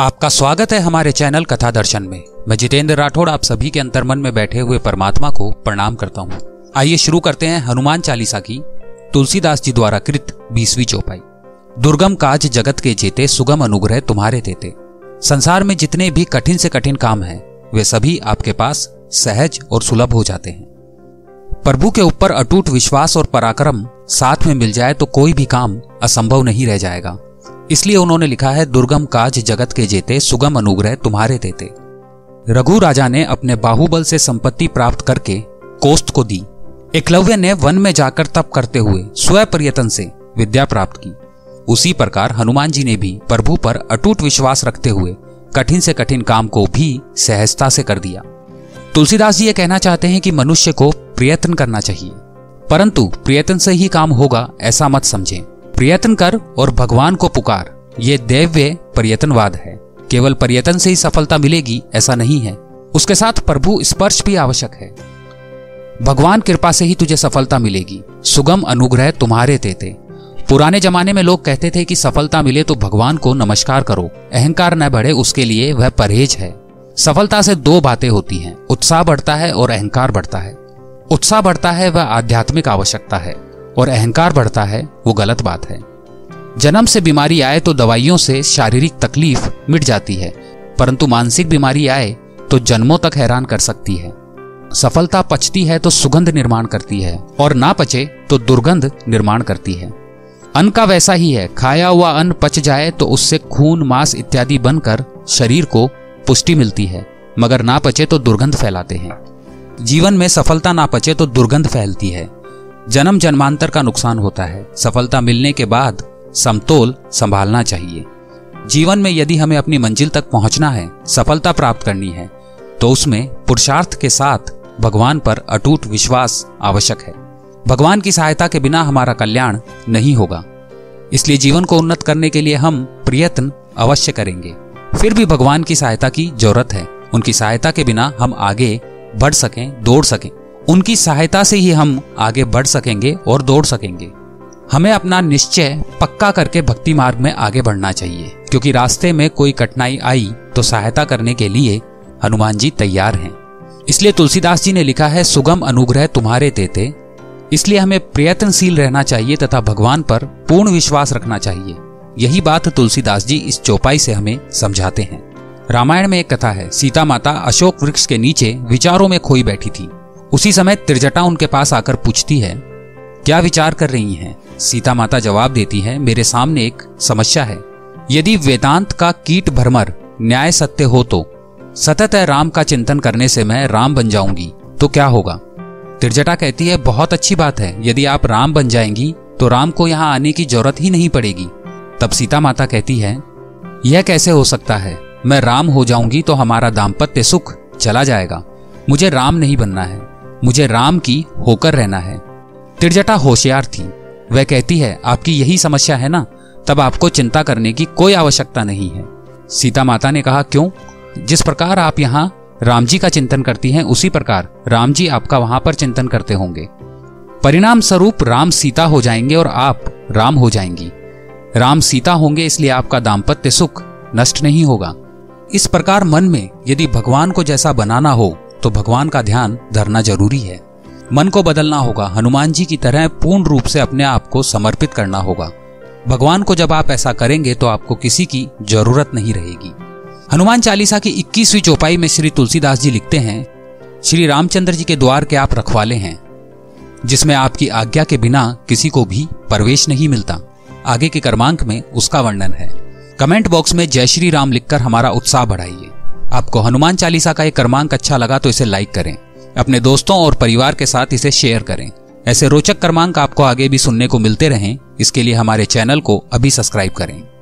आपका स्वागत है हमारे चैनल कथा दर्शन में। मैं जितेंद्र राठौड़ आप सभी के अंतर्मन में बैठे हुए परमात्मा को प्रणाम करता हूँ। आइए शुरू करते हैं हनुमान चालीसा की, तुलसीदास जी द्वारा कृत बीसवीं चौपाई। दुर्गम काज जगत के जेते सुगम अनुग्रह तुम्हारे देते। संसार में जितने भी कठिन से कठिन काम हैं, वे सभी आपके पास सहज और सुलभ हो जाते हैं। प्रभु के ऊपर अटूट विश्वास और पराक्रम साथ में मिल जाए तो कोई भी काम असंभव नहीं रह जाएगा। इसलिए उन्होंने लिखा है, दुर्गम काज जगत के जेते, सुगम अनुग्रह तुम्हारे देते। रघु राजा ने अपने बाहुबल से संपत्ति प्राप्त करके कोस्त को दी। एकलव्य ने वन में जाकर तप करते हुए स्व पर्यतन से विद्या प्राप्त की। उसी प्रकार हनुमान जी ने भी प्रभु पर अटूट विश्वास रखते हुए कठिन से कठिन काम को भी सहजता से कर दिया। तुलसीदास जी ये कहना चाहते हैं कि मनुष्य को प्रयत्न करना चाहिए, परंतु प्रयत्न से ही काम होगा, ऐसा मत समझें। प्रयत्न कर और भगवान को पुकार। ये दैव्य प्रयत्नवाद है। केवल प्रयत्न से ही सफलता मिलेगी, ऐसा नहीं है। उसके साथ प्रभु स्पर्श भी आवश्यक है। भगवान कृपा से ही तुझे सफलता मिलेगी। सुगम अनुग्रह तुम्हारे देते। पुराने जमाने में लोग कहते थे कि सफलता मिले तो भगवान को नमस्कार करो। अहंकार न बढ़े, उसके लिए वह परहेज है। सफलता से दो बातें होती हैं। उत्साह बढ़ता है और अहंकार बढ़ता है। उत्साह बढ़ता है, वह आध्यात्मिक आवश्यकता है। और अहंकार बढ़ता है, वो गलत बात है। जन्म से बीमारी आए तो दवाइयों से शारीरिक तकलीफ़ मिट जाती है, परंतु मानसिक बीमारी आए तो जन्मों तक हैरान कर सकती है। सफलता पचती है तो सुगंध निर्माण करती है, और ना पचे तो दुर्गंध निर्माण करती है। अन्न का वैसा ही है, खाया हुआ अन्न पच जाए तो उससे खून, मांस इत्यादि बनकर शरीर को पुष्टि मिलती है, मगर ना पचे तो दुर्गंध फैलाते हैं। जीवन में सफलता ना पचे तो दुर्गंध फैलती है। जन्म जन्मांतर का नुकसान होता है। सफलता मिलने के बाद समतोल संभालना चाहिए। जीवन में यदि हमें अपनी मंजिल तक पहुँचना है, सफलता प्राप्त करनी है तो उसमें पुरुषार्थ के साथ भगवान पर अटूट विश्वास आवश्यक है। भगवान की सहायता के बिना हमारा कल्याण नहीं होगा। इसलिए जीवन को उन्नत करने के लिए हम प्रयत्न अवश्य करेंगे। फिर भी भगवान की सहायता की ज़रूरत है। उनकी सहायता के बिना हम आगे बढ़ सकें, दौड़ सकें। उनकी सहायता से ही हम आगे बढ़ सकेंगे और दौड़ सकेंगे। हमें अपना निश्चय पक्का करके भक्ति मार्ग में आगे बढ़ना चाहिए, क्योंकि रास्ते में कोई कठिनाई आई तो सहायता करने के लिए हनुमान जी तैयार हैं। इसलिए तुलसीदास जी ने लिखा है, सुगम अनुग्रह तुम्हारे देते। इसलिए हमें प्रयत्नशील रहना चाहिए तथा भगवान पर पूर्ण विश्वास रखना चाहिए। यही बात तुलसीदास जी इस चौपाई से हमें समझाते हैं। रामायण में एक कथा है, सीता माता अशोक वृक्ष के नीचे विचारों में खोई बैठी थी। उसी समय त्रिजटा उनके पास आकर पूछती है, क्या विचार कर रही हैं? सीता माता जवाब देती है, मेरे सामने एक समस्या है। यदि वेदांत का कीट भरमर न्याय सत्य हो तो सतत है राम का चिंतन करने से मैं राम बन जाऊँगी तो क्या होगा? त्रिजटा कहती है, बहुत अच्छी बात है, यदि आप राम बन जाएँगी तो राम को यहाँ आने की ज़रूरत ही नहीं पड़ेगी। तब सीता माता कहती है, यह कैसे हो सकता है? मैं राम हो जाऊँगी तो हमारा दाम्पत्य सुख चला जाएगा। मुझे राम नहीं बनना है। मुझे राम की होकर रहना है। तिरजटा होशियार थी। वह कहती है, आपकी यही समस्या है ना? तब आपको चिंता करने की कोई आवश्यकता नहीं है। सीता माता ने कहा, क्यों? जिस प्रकार आप यहाँ राम जी का चिंतन करती हैं, उसी प्रकार राम जी आपका वहाँ पर चिंतन करते होंगे। परिणाम स्वरूप राम सीता हो जाएँगे और आप राम हो जाएँगी। राम सीता होंगे इसलिए आपका दाम्पत्य सुख नष्ट नहीं होगा। इस प्रकार मन में यदि भगवान को जैसा बनाना हो तो भगवान का ध्यान धरना ज़रूरी है। मन को बदलना होगा। हनुमान जी की तरह पूर्ण रूप से अपने आप को समर्पित करना होगा। भगवान को जब आप ऐसा करेंगे तो आपको किसी की ज़रूरत नहीं रहेगी। हनुमान चालीसा की 21वीं चौपाई में श्री तुलसीदास जी लिखते हैं, श्री रामचंद्र जी के द्वार के आप रखवाले हैं, जिसमें आपकी आज्ञा के बिना किसी को भी प्रवेश नहीं मिलता। आगे के क्रमांक में उसका वर्णन है। कमेंट बॉक्स में जय श्री राम लिखकर हमारा उत्साह बढ़ाइए। आपको हनुमान चालीसा का एक क्रमांक अच्छा लगा तो इसे लाइक करें। अपने दोस्तों और परिवार के साथ इसे शेयर करें। ऐसे रोचक क्रमांक आपको आगे भी सुनने को मिलते रहें। इसके लिए हमारे चैनल को अभी सब्सक्राइब करें।